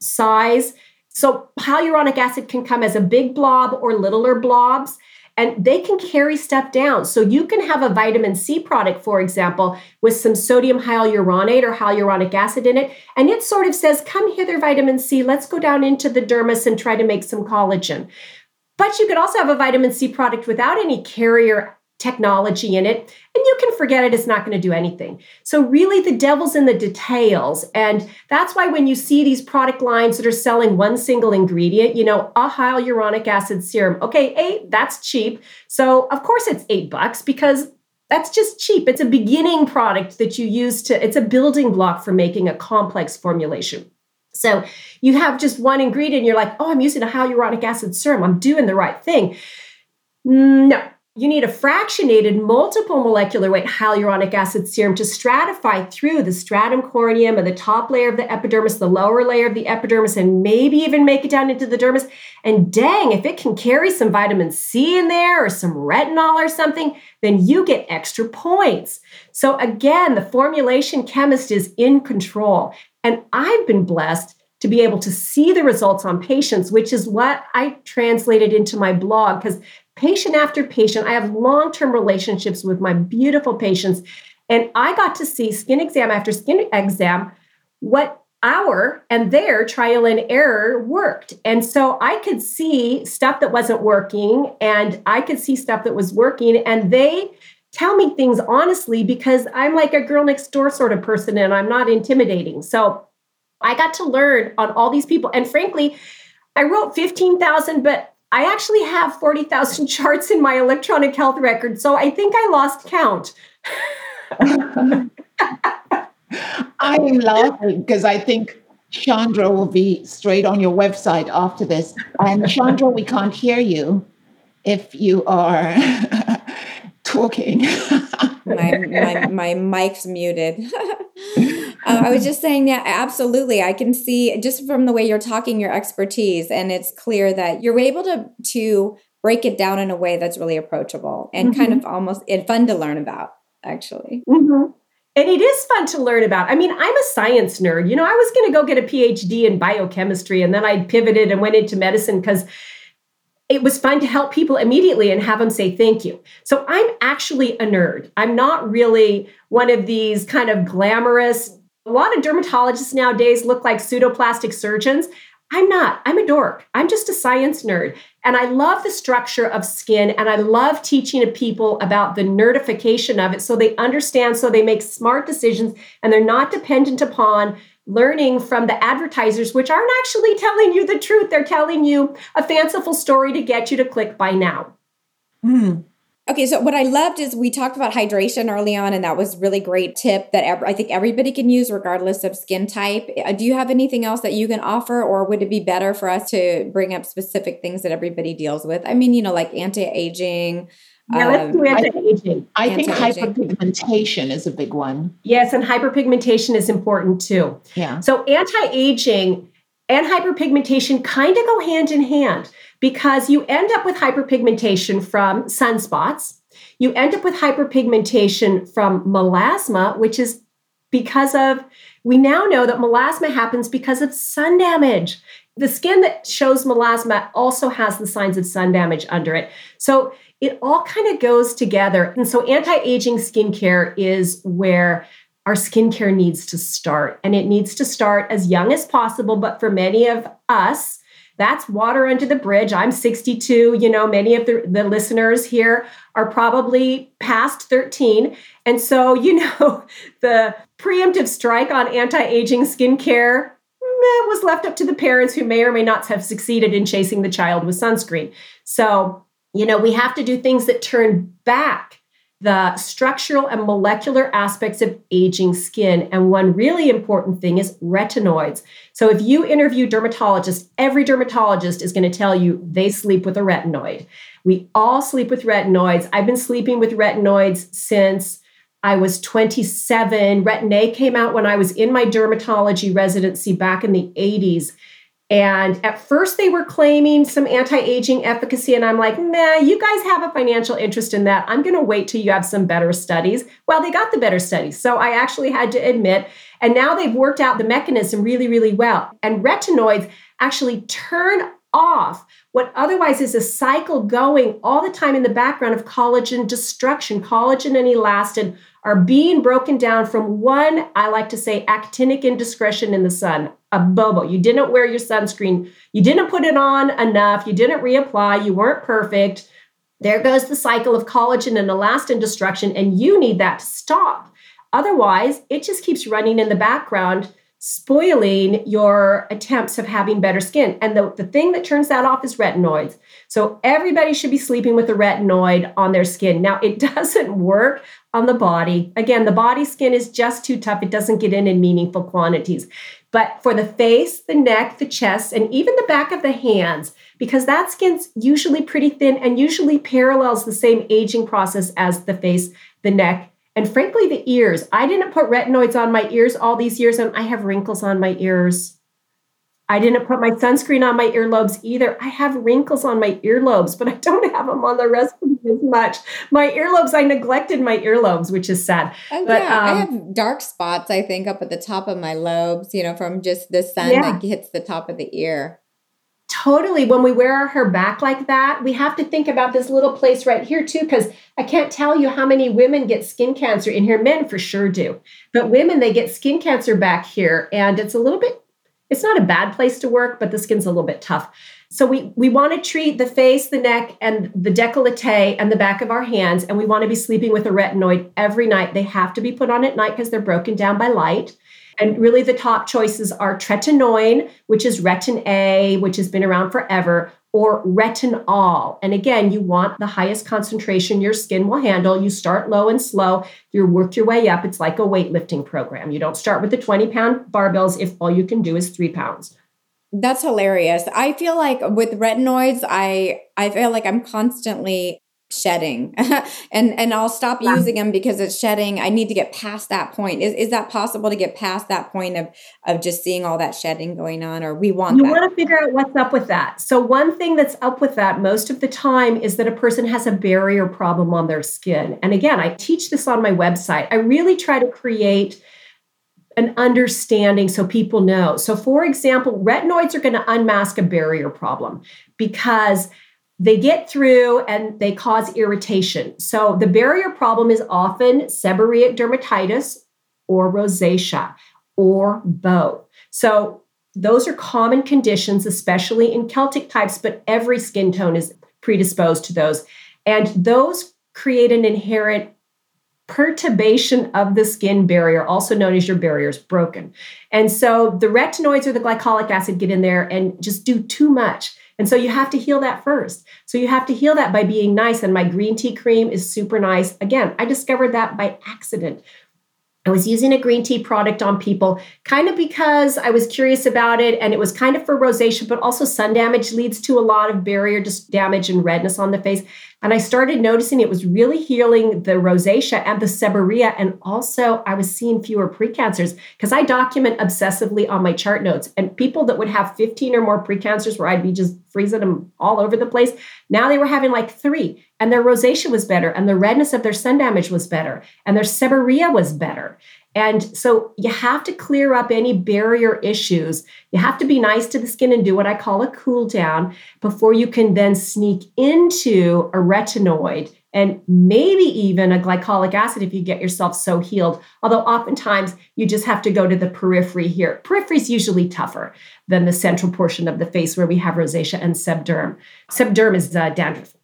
size. So hyaluronic acid can come as a big blob or littler blobs and they can carry stuff down. So you can have a vitamin C product, for example, with some sodium hyaluronate or hyaluronic acid in it, and it sort of says, Come hither, vitamin C, let's go down into the dermis and try to make some collagen. But you could also have a vitamin C product without any carrier technology in it and you can forget it it's not going to do anything. So really the devil's in the details and that's why when you see these product lines that are selling one single ingredient you know a hyaluronic acid serum okay eight that's cheap. So of course it's eight bucks because that's just cheap. It's a beginning product that you use to it's a building block for making a complex formulation. So you have just one ingredient you're like oh i'm using a hyaluronic acid serum. I'm doing the right thing. Mm, no you need a fractionated multiple molecular weight hyaluronic acid serum to stratify through the stratum corneum and the top layer of the epidermis, the lower layer of the epidermis, and maybe even make it down into the dermis. And dang, if it can carry some vitamin C in there or some retinol or something, then you get extra points. So again, the formulation chemist is in control. And I've been blessed to be able to see the results on patients, which is what I translated into my blog because patient after patient. I have long term relationships with my beautiful patients. And I got to see skin exam after skin exam what our and their trial and error worked. And so I could see stuff that wasn't working and I could see stuff that was working. And they tell me things honestly because I'm like a girl next door sort of person and I'm not intimidating. So I got to learn on all these people. And frankly, I wrote 15,000, but I actually have 40,000 charts in my electronic health record, so I think I lost count. I'm laughing because I think Chandra will be straight on your website after this. And Chandra, we can't hear you if you are talking. my, my, my mic's muted. Uh, I was just saying that absolutely. I can see just from the way you're talking your expertise, and it's clear that you're able to to break it down in a way that's really approachable and mm-hmm. kind of almost and fun to learn about. Actually, mm-hmm. and it is fun to learn about. I mean, I'm a science nerd. You know, I was going to go get a PhD in biochemistry, and then I pivoted and went into medicine because it was fun to help people immediately and have them say thank you. So I'm actually a nerd. I'm not really one of these kind of glamorous. A lot of dermatologists nowadays look like pseudoplastic surgeons. I'm not. I'm a dork. I'm just a science nerd. And I love the structure of skin and I love teaching people about the nerdification of it so they understand, so they make smart decisions and they're not dependent upon learning from the advertisers, which aren't actually telling you the truth. They're telling you a fanciful story to get you to click buy now. Mm. Okay, so what I loved is we talked about hydration early on, and that was really great tip that ev- I think everybody can use regardless of skin type. Uh, do you have anything else that you can offer, or would it be better for us to bring up specific things that everybody deals with? I mean, you know, like anti aging, yeah, let's do anti-aging. I, I think hyperpigmentation is a big one. Yes, and hyperpigmentation is important too. Yeah. So anti-aging and hyperpigmentation kind of go hand in hand because you end up with hyperpigmentation from sunspots. You end up with hyperpigmentation from melasma, which is because of, we now know that melasma happens because of sun damage. The skin that shows melasma also has the signs of sun damage under it. So it all kind of goes together. And so anti aging skincare is where our skincare needs to start. And it needs to start as young as possible. But for many of us, that's water under the bridge. I'm 62. You know, many of the, the listeners here are probably past 13. And so, you know, the preemptive strike on anti aging skincare meh, was left up to the parents who may or may not have succeeded in chasing the child with sunscreen. So, you know, we have to do things that turn back the structural and molecular aspects of aging skin. And one really important thing is retinoids. So if you interview dermatologists, every dermatologist is going to tell you they sleep with a retinoid. We all sleep with retinoids. I've been sleeping with retinoids since I was 27. Retin A came out when I was in my dermatology residency back in the 80s. And at first, they were claiming some anti aging efficacy. And I'm like, nah, you guys have a financial interest in that. I'm going to wait till you have some better studies. Well, they got the better studies. So I actually had to admit, and now they've worked out the mechanism really, really well. And retinoids actually turn off what otherwise is a cycle going all the time in the background of collagen destruction. Collagen and elastin are being broken down from one, I like to say, actinic indiscretion in the sun a bobo. You didn't wear your sunscreen. You didn't put it on enough. You didn't reapply. You weren't perfect. There goes the cycle of collagen and elastin destruction, and you need that to stop. Otherwise, it just keeps running in the background, spoiling your attempts of having better skin. And the, the thing that turns that off is retinoids. So everybody should be sleeping with a retinoid on their skin. Now, it doesn't work on the body. Again, the body skin is just too tough. It doesn't get in in meaningful quantities. But for the face, the neck, the chest, and even the back of the hands, because that skin's usually pretty thin and usually parallels the same aging process as the face, the neck, and frankly, the ears. I didn't put retinoids on my ears all these years, and I have wrinkles on my ears. I didn't put my sunscreen on my earlobes either. I have wrinkles on my earlobes, but I don't have them on the rest of me as much. My earlobes, I neglected my earlobes, which is sad. Oh, but, yeah, um, I have dark spots, I think, up at the top of my lobes, you know, from just the sun yeah. that hits the top of the ear. Totally. When we wear our hair back like that, we have to think about this little place right here, too, because I can't tell you how many women get skin cancer in here. Men for sure do. But women, they get skin cancer back here, and it's a little bit it's not a bad place to work, but the skin's a little bit tough. So we we want to treat the face, the neck, and the décolleté and the back of our hands, and we want to be sleeping with a retinoid every night. They have to be put on at night because they're broken down by light. And really, the top choices are tretinoin, which is retin A, which has been around forever, or retinol. And again, you want the highest concentration your skin will handle. You start low and slow, you work your way up. It's like a weightlifting program. You don't start with the 20 pound barbells if all you can do is three pounds. That's hilarious. I feel like with retinoids, I I feel like I'm constantly shedding and and I'll stop yeah. using them because it's shedding. I need to get past that point. Is is that possible to get past that point of of just seeing all that shedding going on or we want You that? want to figure out what's up with that. So one thing that's up with that most of the time is that a person has a barrier problem on their skin. And again, I teach this on my website. I really try to create an understanding so people know. So, for example, retinoids are going to unmask a barrier problem because they get through and they cause irritation. So, the barrier problem is often seborrheic dermatitis or rosacea or both. So, those are common conditions, especially in Celtic types, but every skin tone is predisposed to those. And those create an inherent perturbation of the skin barrier, also known as your barrier, is broken. And so the retinoids or the glycolic acid get in there and just do too much. And so you have to heal that first. So you have to heal that by being nice. And my green tea cream is super nice. Again, I discovered that by accident. I was using a green tea product on people kind of because I was curious about it and it was kind of for rosacea, but also sun damage leads to a lot of barrier damage and redness on the face. And I started noticing it was really healing the rosacea and the seborrhea. And also, I was seeing fewer precancers because I document obsessively on my chart notes. And people that would have 15 or more precancers, where I'd be just freezing them all over the place, now they were having like three. And their rosacea was better, and the redness of their sun damage was better, and their seborrhea was better. And so you have to clear up any barrier issues. You have to be nice to the skin and do what I call a cool down before you can then sneak into a retinoid and maybe even a glycolic acid if you get yourself so healed. Although oftentimes you just have to go to the periphery here. Periphery is usually tougher than the central portion of the face where we have rosacea and sebderm. Sebderm is uh, dandruff.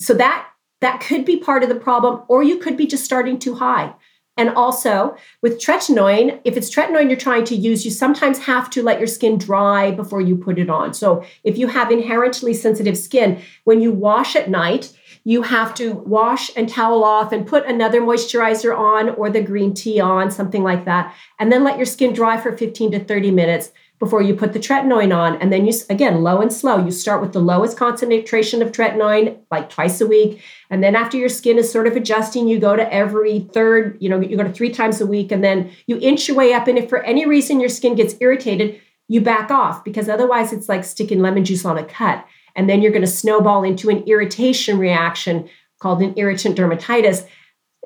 So that that could be part of the problem, or you could be just starting too high. And also with tretinoin, if it's tretinoin you're trying to use, you sometimes have to let your skin dry before you put it on. So if you have inherently sensitive skin, when you wash at night, you have to wash and towel off and put another moisturizer on or the green tea on, something like that. And then let your skin dry for 15 to 30 minutes before you put the tretinoin on. And then you, again, low and slow. You start with the lowest concentration of tretinoin, like twice a week. And then after your skin is sort of adjusting, you go to every third, you know, you go to three times a week. And then you inch your way up. And if for any reason your skin gets irritated, you back off because otherwise it's like sticking lemon juice on a cut. And then you're going to snowball into an irritation reaction called an irritant dermatitis.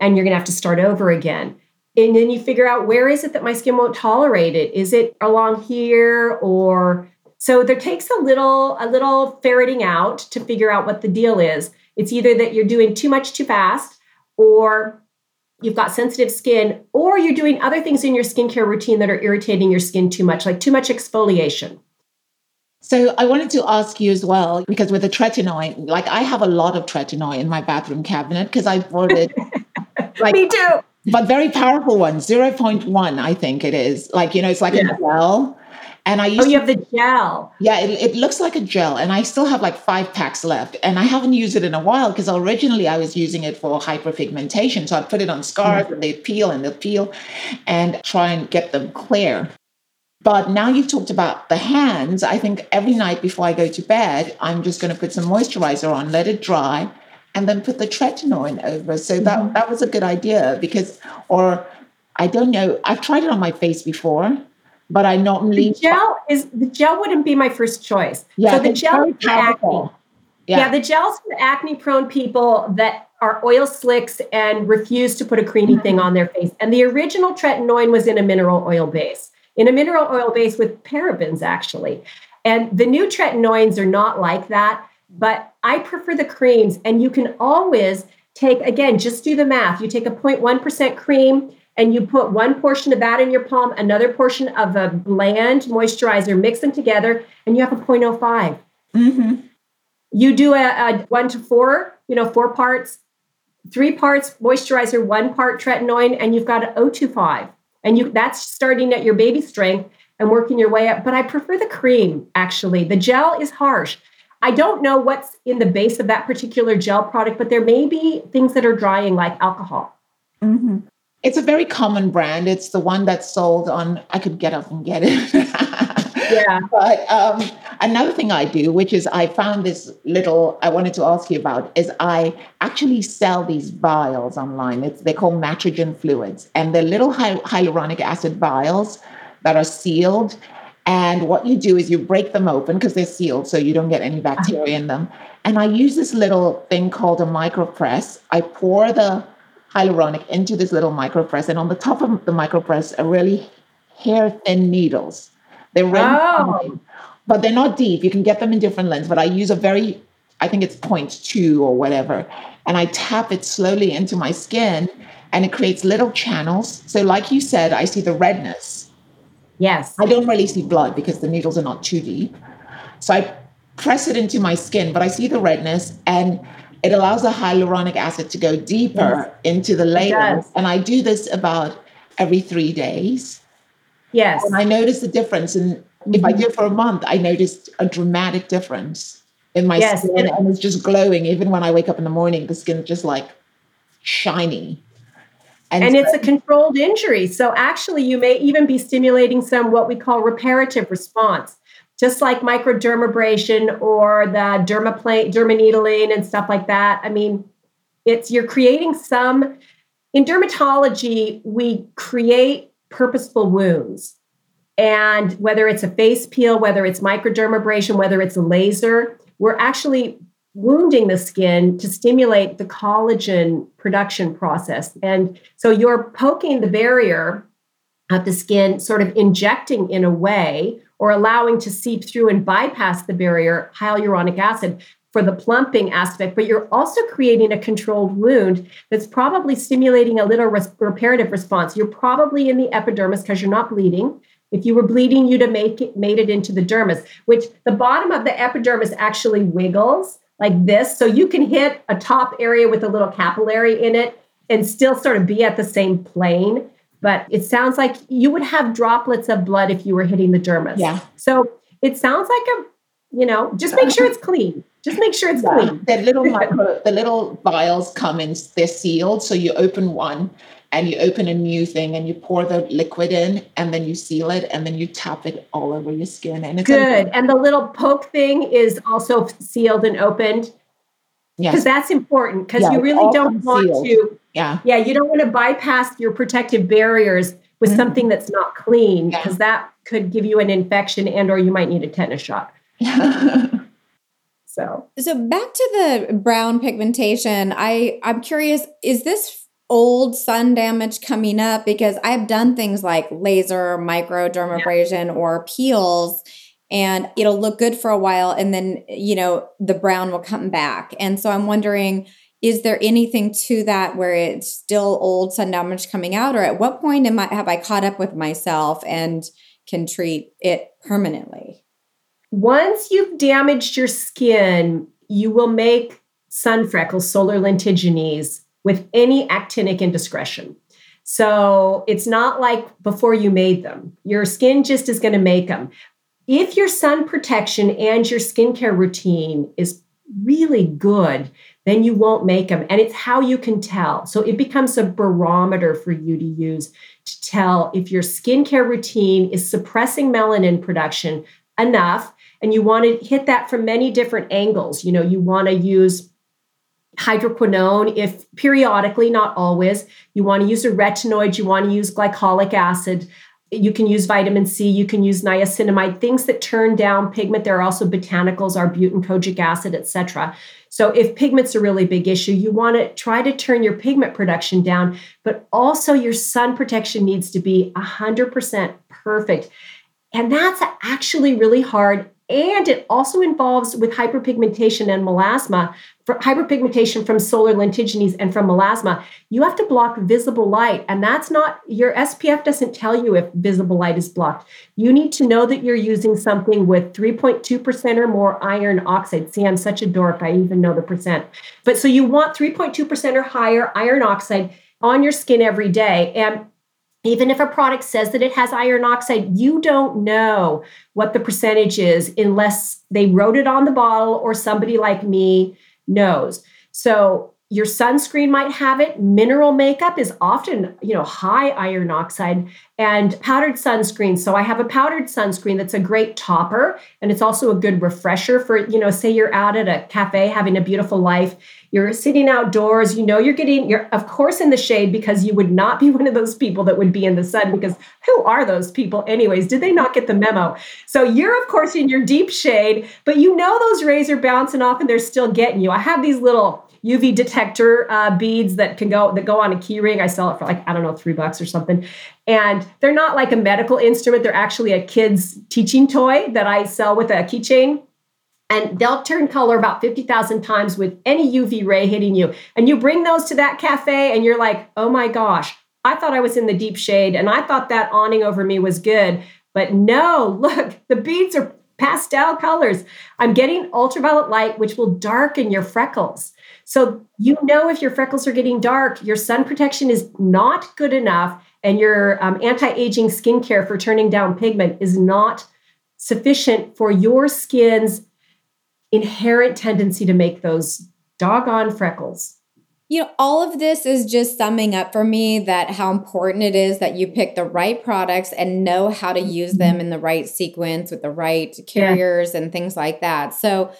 And you're going to have to start over again and then you figure out where is it that my skin won't tolerate it? Is it along here or so there takes a little a little ferreting out to figure out what the deal is. It's either that you're doing too much too fast or you've got sensitive skin or you're doing other things in your skincare routine that are irritating your skin too much like too much exfoliation. So I wanted to ask you as well, because with the tretinoin, like I have a lot of tretinoin in my bathroom cabinet because I bought it. Like, Me too but very powerful one 0.1 i think it is like you know it's like yeah. a gel and i used oh you to, have the gel yeah it, it, looks like a gel and i still have like five packs left and i haven't used it in a while because originally i was using it for hyperpigmentation so i'd put it on scars mm-hmm. and they peel and they'll peel and try and get them clear but now you've talked about the hands i think every night before i go to bed i'm just going to put some moisturizer on let it dry and then put the tretinoin over. So that mm-hmm. that was a good idea because, or I don't know, I've tried it on my face before, but I normally the gel is the gel wouldn't be my first choice. Yeah, so the gel for acne. Yeah. yeah, the gels for acne prone people that are oil slicks and refuse to put a creamy mm-hmm. thing on their face. And the original tretinoin was in a mineral oil base, in a mineral oil base with parabens actually. And the new tretinoins are not like that. But I prefer the creams, and you can always take, again, just do the math. You take a 0.1% cream and you put one portion of that in your palm, another portion of a bland moisturizer, mix them together, and you have a 0.05. Mm-hmm. You do a, a one to four, you know, four parts, three parts moisturizer, one part tretinoin, and you've got an 025. And you that's starting at your baby strength and working your way up. But I prefer the cream, actually. The gel is harsh. I don't know what's in the base of that particular gel product, but there may be things that are drying like alcohol. Mm-hmm. It's a very common brand. It's the one that's sold on, I could get up and get it. yeah. But um, Another thing I do, which is I found this little, I wanted to ask you about, is I actually sell these vials online. It's, they're called Matrogen fluids, and they're little hy- hyaluronic acid vials that are sealed. And what you do is you break them open because they're sealed, so you don't get any bacteria in them. And I use this little thing called a micropress. I pour the hyaluronic into this little micropress, and on the top of the micropress are really hair thin needles. They're really Oh. but they're not deep. You can get them in different lengths, but I use a very, I think it's 0.2 or whatever, and I tap it slowly into my skin, and it creates little channels. So, like you said, I see the redness. Yes. I don't really see blood because the needles are not too deep. So I press it into my skin, but I see the redness and it allows the hyaluronic acid to go deeper into the layers. And I do this about every three days. Yes. And I notice the difference. And if I mm-hmm. do it for a month, I noticed a dramatic difference in my Yes, skin. and- And it's just glowing. Even when I wake up in the morning, the skin just like shiny. And so- it's a controlled injury. So actually, you may even be stimulating some what we call reparative response, just like microdermabrasion or the dermaplane, dermaneedling and stuff like that. I mean, it's you're creating some. In dermatology, we create purposeful wounds. And whether it's a face peel, whether it's microdermabrasion, whether it's a laser, we're actually wounding the skin to stimulate the collagen production process. And so you're poking the barrier of the skin, sort of injecting in a way or allowing to seep through and bypass the barrier hyaluronic acid for the plumping aspect, but you're also creating a controlled wound that's probably stimulating a little res- reparative response. You're probably in the epidermis because you're not bleeding. If you were bleeding, you'd have make it, made it into the dermis, which the bottom of the epidermis actually wiggles like this. So you can hit a top area with a little capillary in it and still sort of be at the same plane. But it sounds like you would have droplets of blood if you were hitting the dermis. Yeah. So it sounds like a, you know, just make sure it's clean. Just make sure it's Yeah, clean. the little micro, the little vials come in, they're sealed. So you open one and you open a new thing and you pour the liquid in and then you seal it and then you tap it all over your skin. And it's Good. And the little poke thing is also sealed and opened because Yes. that's important because Yeah, you really don't want concealed. to, Yeah. yeah, you don't want to bypass your protective barriers with Mhm. something that's not clean Yeah. because that could give you an infection and or you might need a tetanus shot. So So back to the brown pigmentation, I I'm curious, is this old sun damage coming up? Because I've done things like laser, microdermabrasion, or peels, and it'll look good for a while, and then you know the brown will come back. And so I'm wondering, is there anything to that where it's still old sun damage coming out, or at what point am I have I caught up with myself and can treat it permanently? once you've damaged your skin, you will make sun freckles, solar lentigines, with any actinic indiscretion. So it's not like before you made them. Your skin just is going to make them. If your sun protection and your skincare routine is really good, then you won't make them. And it's how you can tell. So it becomes a barometer for you to use to tell if your skincare routine is suppressing melanin production enough and you want to hit that from many different angles you know you want to use hydroquinone if periodically not always. You want to use a retinoid you want to use glycolic acid. You can use vitamin c you can use niacinamide things that turn down pigment. There are also botanicals arbutin kojic acid etc so if pigment's a really big issue you want to try to turn your pigment production down but also your sun protection needs to be 100% perfect. And that's actually really hard. And it also involves with hyperpigmentation and melasma, for hyperpigmentation from solar lentigines and from melasma, you have to block visible light. And that's not your SPF doesn't tell you if visible light is blocked. You need to know that you're using something with 3.2% or more iron oxide. See, I'm such a dork. I even know the percent. But so you want 3.2% or higher iron oxide on your skin every day. And even if a product says that it has iron oxide, you don't know what the percentage is unless they wrote it on the bottle or somebody like me knows. So your sunscreen might have it. Mineral makeup is often, you know, high iron oxide and powdered sunscreen. So I have a powdered sunscreen that's a great topper and it's also a good refresher for, you know, say you're out at a cafe having a beautiful life, you're sitting outdoors, you know you're getting you're of course in the shade because you would not be one of those people that would be in the sun because who are those people anyways? Did they not get the memo? So you're of course in your deep shade, but you know those rays are bouncing off and they're still getting you. I have these little UV detector uh, beads that can go that go on a keyring. I sell it for like I don't know three bucks or something, and they're not like a medical instrument. They're actually a kid's teaching toy that I sell with a keychain. And they'll turn color about 50,000 times with any UV ray hitting you. And you bring those to that cafe and you're like, oh my gosh, I thought I was in the deep shade and I thought that awning over me was good. But no, look, the beads are pastel colors. I'm getting ultraviolet light, which will darken your freckles. So you know if your freckles are getting dark, your sun protection is not good enough, and your um, anti-aging skincare for turning down pigment is not sufficient for your skin's inherent tendency to make those doggone freckles. You know, all of this is just summing up for me that how important it is that you pick the right products and know how to use them in the right sequence with the right carriers yeah. and things like that. So,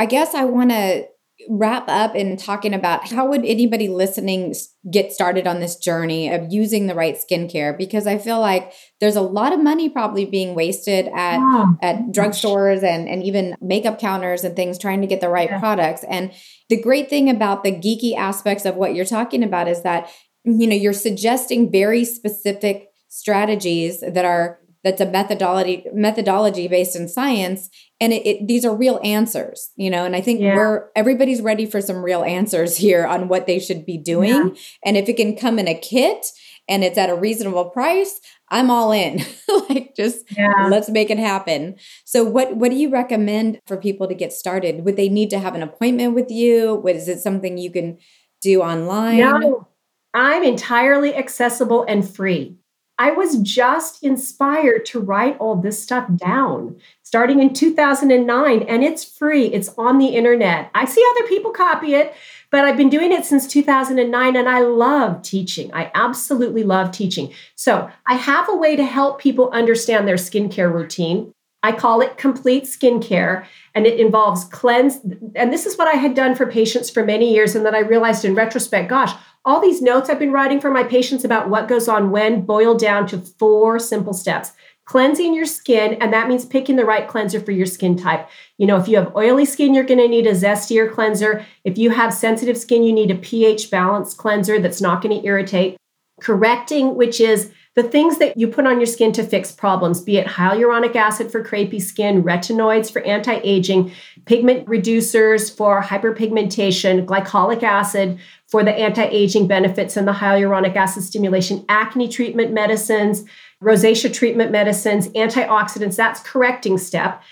I guess I want to wrap up in talking about how would anybody listening get started on this journey of using the right skincare? Because i feel like there's a lot of money probably being wasted at at oh drugstores and and even makeup counters and things trying to get the right yeah. products. And the great thing about the geeky aspects of what you're talking about is that you know you're suggesting very specific strategies that are that's a methodology methodology based in science and it, it, these are real answers you know and i think yeah. we're everybody's ready for some real answers here on what they should be doing. Yeah. and if it can come in a kit and it's at a reasonable price i'm all in. Like just yeah. let's make it happen. So what what do you recommend for people to get started? Would they need to have an appointment with you? What is it something you can do online? No i'm entirely accessible and free I was just inspired to write all this stuff down starting in 2009, and it's free. It's on the internet. I see other people copy it, but I've been doing it since 2009, and I love teaching. I absolutely love teaching. So I have a way to help people understand their skincare routine. I call it complete skincare, and it involves cleanse. And this is what I had done for patients for many years, and then I realized in retrospect, gosh, all these notes I've been writing for my patients about what goes on when boil down to four simple steps. Cleansing your skin, and that means picking the right cleanser for your skin type. You know, if you have oily skin, you're going to need a zestier cleanser. If you have sensitive skin, you need a pH balanced cleanser that's not going to irritate. Correcting, which is the things that you put on your skin to fix problems, be it hyaluronic acid for crepey skin, retinoids for anti aging, pigment reducers for hyperpigmentation, glycolic acid for the anti aging benefits and the hyaluronic acid stimulation, acne treatment medicines, rosacea treatment medicines, antioxidants. That's correcting step.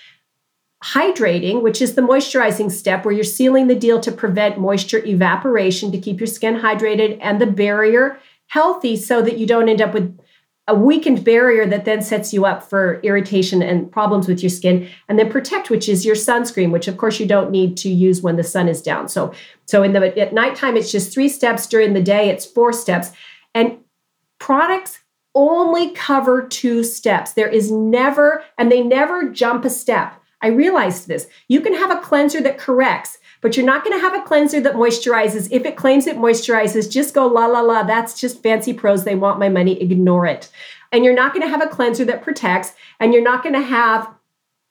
Hydrating, which is the moisturizing step where you're sealing the deal to prevent moisture evaporation to keep your skin hydrated and the barrier healthy so that you don't end up with a weakened barrier that then sets you up for irritation and problems with your skin and then protect which is your sunscreen which of course you don't need to use when the sun is down. So so in the at nighttime it's just three steps. During the day it's four steps. And products only cover two steps. There is never and they never jump a step. I realized this. You can have a cleanser that corrects but you're not going to have a cleanser that moisturizes. If it claims it moisturizes, just go la la la. That's just fancy prose. They want my money. Ignore it. And you're not going to have a cleanser that protects, and you're not going to have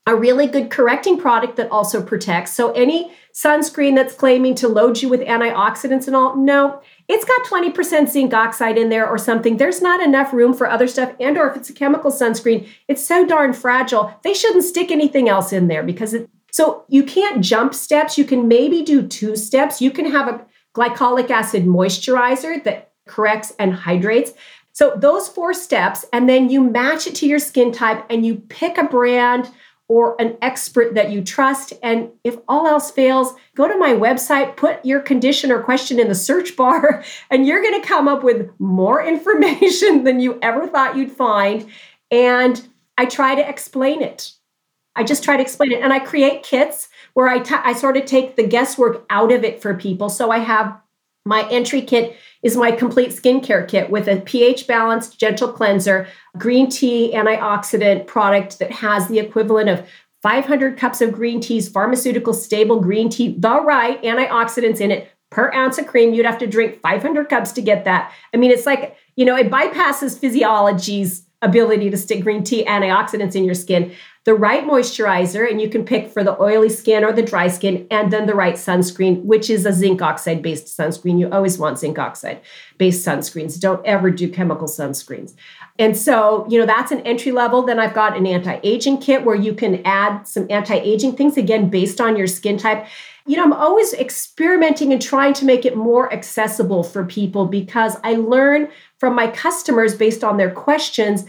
a really good correcting product that also protects. So any sunscreen that's claiming to load you with antioxidants and all, no, it's got 20% zinc oxide in there or something. There's not enough room for other stuff. And or if it's a chemical sunscreen, it's so darn fragile. They shouldn't stick anything else in there because it, so you can't jump steps. You can maybe do two steps. You can have a glycolic acid moisturizer that corrects and hydrates. So those four steps, and then you match it to your skin type and you pick a brand or an expert that you trust. And if all else fails, go to my website, put your condition or question in the search bar, and you're going to come up with more information than you ever thought you'd find. And I try to explain it. I just try to explain it. And I create kits where I, t- I sort of take the guesswork out of it for people. So I have My entry kit is my complete skincare kit with a pH balanced gentle cleanser, green tea antioxidant product that has the equivalent of 500 cups of green teas, pharmaceutical stable green tea, the right antioxidants in it per ounce of cream. You'd have to drink 500 cups to get that. I mean, it's like, you know, it bypasses physiology's ability to stick green tea antioxidants in your skin the right moisturizer, and you can pick for the oily skin or the dry skin, and then the right sunscreen, which is a zinc oxide based sunscreen. You always want zinc oxide based sunscreens. Don't ever do chemical sunscreens. And so, you know, that's an entry level. Then I've got an anti aging kit where you can add some anti aging things, again, based on your skin type. You know, I'm always experimenting and trying to make it more accessible for people because I learn from my customers based on their questions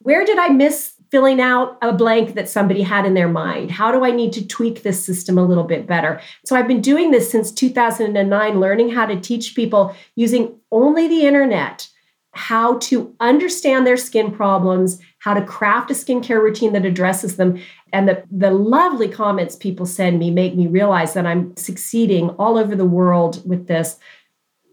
where did I miss filling out a blank that somebody had in their mind. How do I need to tweak this system a little bit better? So I've been doing this since 2009, learning how to teach people using only the internet how to understand their skin problems, how to craft a skincare routine that addresses them. And the, the lovely comments people send me make me realize that I'm succeeding all over the world with this.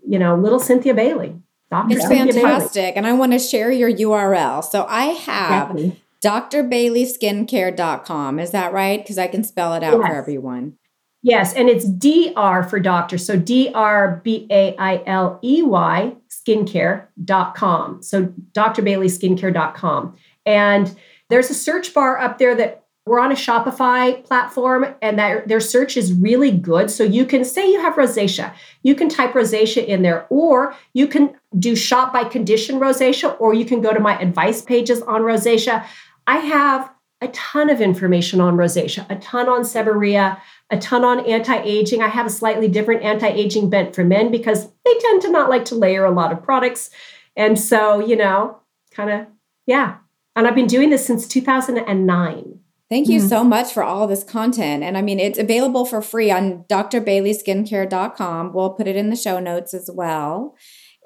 You know, little Cynthia Bailey. Dr. It's fantastic. Bailey. And I want to share your URL. So I have exactly drbaileyskincare.com. Is that right? Because I can spell it out yes. for everyone. Yes, and it's DR for doctor. So D R B A I L E Y skincare.com. So drbaileyskincare.com. And there's a search bar up there that we're on a Shopify platform and that their search is really good. So you can say you have rosacea, you can type rosacea in there, or you can do shop by condition rosacea, or you can go to my advice pages on rosacea. I have a ton of information on rosacea, a ton on seborrhea, a ton on anti-aging. I have a slightly different anti-aging bent for men because they tend to not like to layer a lot of products. And so, you know, kind of, yeah. And I've been doing this since 2009. Thank you mm-hmm. so much for all this content. And I mean, it's available for free on drbaileyskincare.com. We'll put it in the show notes as well.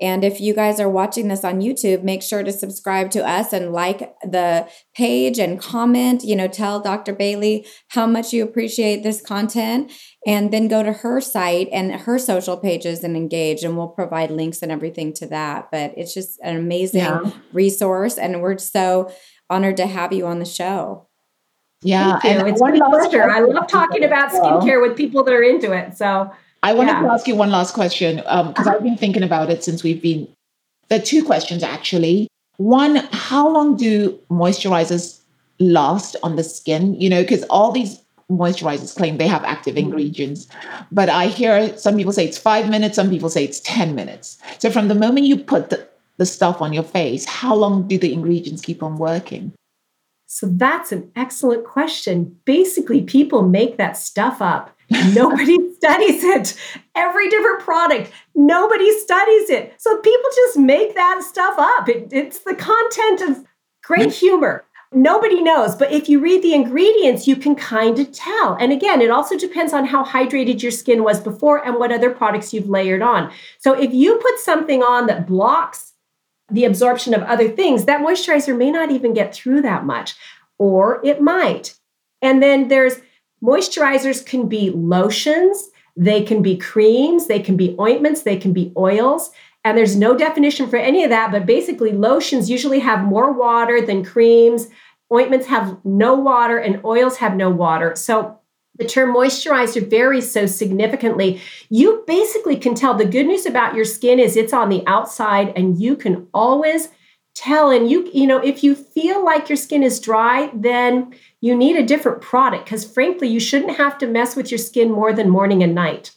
And if you guys are watching this on YouTube, make sure to subscribe to us and like the page and comment. You know, tell Dr. Bailey how much you appreciate this content. And then go to her site and her social pages and engage. And we'll provide links and everything to that. But it's just an amazing yeah. resource. And we're so honored to have you on the show. Yeah, and it's one pleasure. I love talking about skincare with people that are into it. So I wanted yeah. to ask you one last question because um. I've been thinking about it since we've been. There are two questions actually. One, how long do moisturizers last on the skin? You know, because all these moisturizers claim they have active mm-hmm. ingredients, but I hear some people say it's five minutes, some people say it's 10 minutes. So from the moment you put the, the stuff on your face, how long do the ingredients keep on working? So that's an excellent question. Basically, people make that stuff up Nobody studies it. Every different product, nobody studies it. So people just make that stuff up. It, it's the content of great humor. Nobody knows, but if you read the ingredients, you can kind of tell. And again, it also depends on how hydrated your skin was before and what other products you've layered on. So if you put something on that blocks the absorption of other things, that moisturizer may not even get through that much, or it might. And then there's Moisturizers can be lotions, they can be creams, they can be ointments, they can be oils. And there's no definition for any of that, but basically, lotions usually have more water than creams. Ointments have no water, and oils have no water. So the term moisturizer varies so significantly. You basically can tell the good news about your skin is it's on the outside, and you can always tell. And you, you know, if you feel like your skin is dry, then you need a different product because frankly you shouldn't have to mess with your skin more than morning and night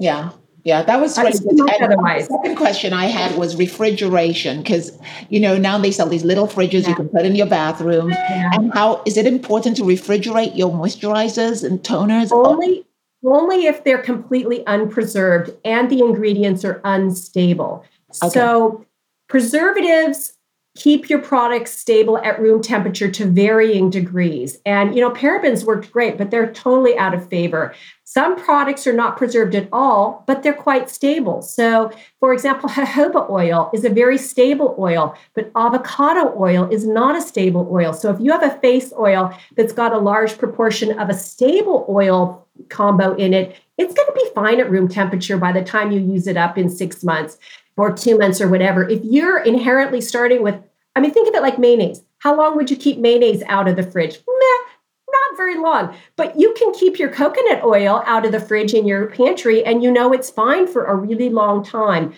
yeah yeah that was really good. the second question i had was refrigeration because you know now they sell these little fridges yeah. you can put in your bathroom yeah. and how is it important to refrigerate your moisturizers and toners only only if they're completely unpreserved and the ingredients are unstable okay. so preservatives keep your products stable at room temperature to varying degrees. And, you know, parabens worked great, but they're totally out of favor. Some products are not preserved at all, but they're quite stable. So, for example, jojoba oil is a very stable oil, but avocado oil is not a stable oil. So, if you have a face oil that's got a large proportion of a stable oil combo in it, it's going to be fine at room temperature by the time you use it up in six months or two months or whatever. If you're inherently starting with, I mean, think of it like mayonnaise. How long would you keep mayonnaise out of the fridge? Meh, very long. But you can keep your coconut oil out of the fridge in your pantry and you know it's fine for a really long time.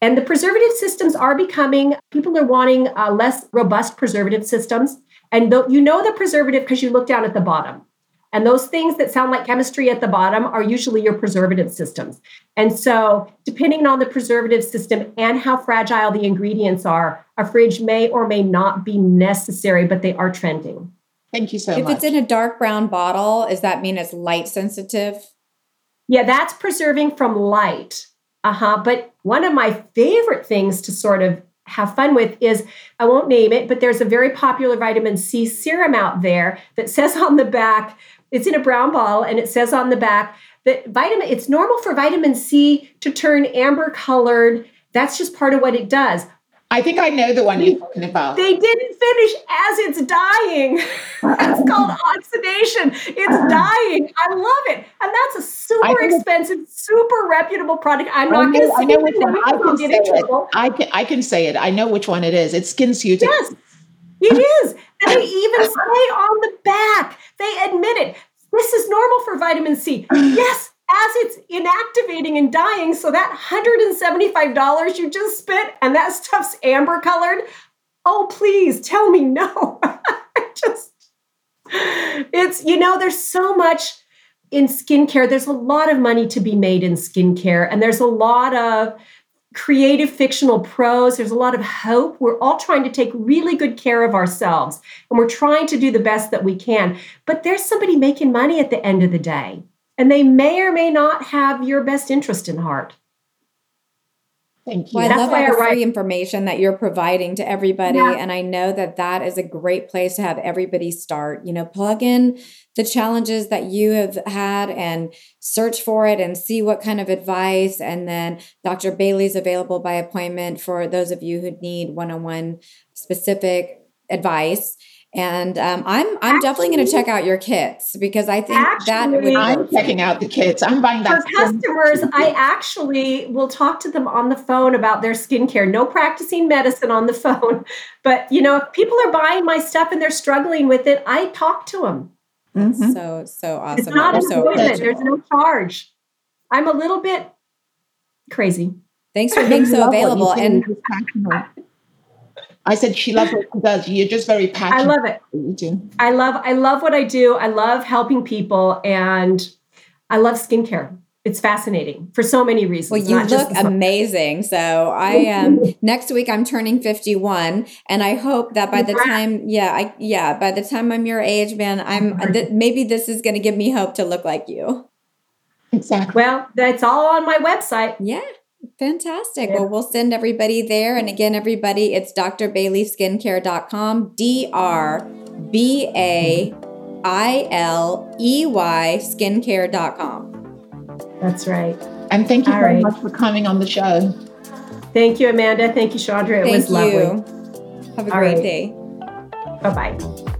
And the preservative systems are becoming, people are wanting uh, less robust preservative systems. And th- you know the preservative because you look down at the bottom. And those things that sound like chemistry at the bottom are usually your preservative systems. And so, depending on the preservative system and how fragile the ingredients are, a fridge may or may not be necessary, but they are trending. Thank you so if much. If it's in a dark brown bottle, does that mean it's light sensitive? Yeah, that's preserving from light. Uh huh. But one of my favorite things to sort of have fun with is I won't name it, but there's a very popular vitamin C serum out there that says on the back it's in a brown ball and it says on the back that vitamin it's normal for vitamin C to turn amber colored. That's just part of what it does. I think I know the one you're talking about. They didn't finish as it's dying. it's called oxidation. It's uh-huh. dying. I love it. And that's a super expensive, super reputable product. I'm not going to say I know which one. I can say it. I can, I can say it. I know which one it is. It's Skin Suit. Yes, it is. And they even say on the back, they admit it. This is normal for vitamin C. Yes, as it's inactivating and dying. So that $175 you just spent and that stuff's amber colored. Oh, please tell me no. just, it's, you know, there's so much in skincare. There's a lot of money to be made in skincare, and there's a lot of creative fictional prose. There's a lot of hope. We're all trying to take really good care of ourselves and we're trying to do the best that we can. But there's somebody making money at the end of the day, and they may or may not have your best interest in heart. Thank you. Well, I love all the free information that you're providing to everybody. Yeah. And I know that that is a great place to have everybody start. You know, plug in the challenges that you have had and search for it and see what kind of advice. And then Dr. Bailey's available by appointment for those of you who need one on one specific advice. And um, I'm I'm actually, definitely going to check out your kits because I think actually, that would. I'm checking out the kits. I'm buying that. For customers, I actually will talk to them on the phone about their skincare. No practicing medicine on the phone, but you know, if people are buying my stuff and they're struggling with it, I talk to them. Mm-hmm. So so awesome. It's not an so There's no charge. I'm a little bit crazy. Thanks for being so available and. I said she loves what she does. You're just very passionate. I love it. You do. I love I love what I do. I love helping people and I love skincare. It's fascinating for so many reasons. Well, you look amazing. So I am um, next week I'm turning 51 and I hope that by the time yeah, I yeah, by the time I'm your age, man, I'm th- maybe this is going to give me hope to look like you. Exactly. Well, that's all on my website. Yeah. Fantastic. Yeah. Well, we'll send everybody there. And again, everybody, it's drbaileyskincare.com, D R B A I L E Y skincare.com. That's right. And thank you All very right. much for coming on the show. Thank you, Amanda. Thank you, Chandra. It thank was you. lovely. Have a All great right. day. Bye bye.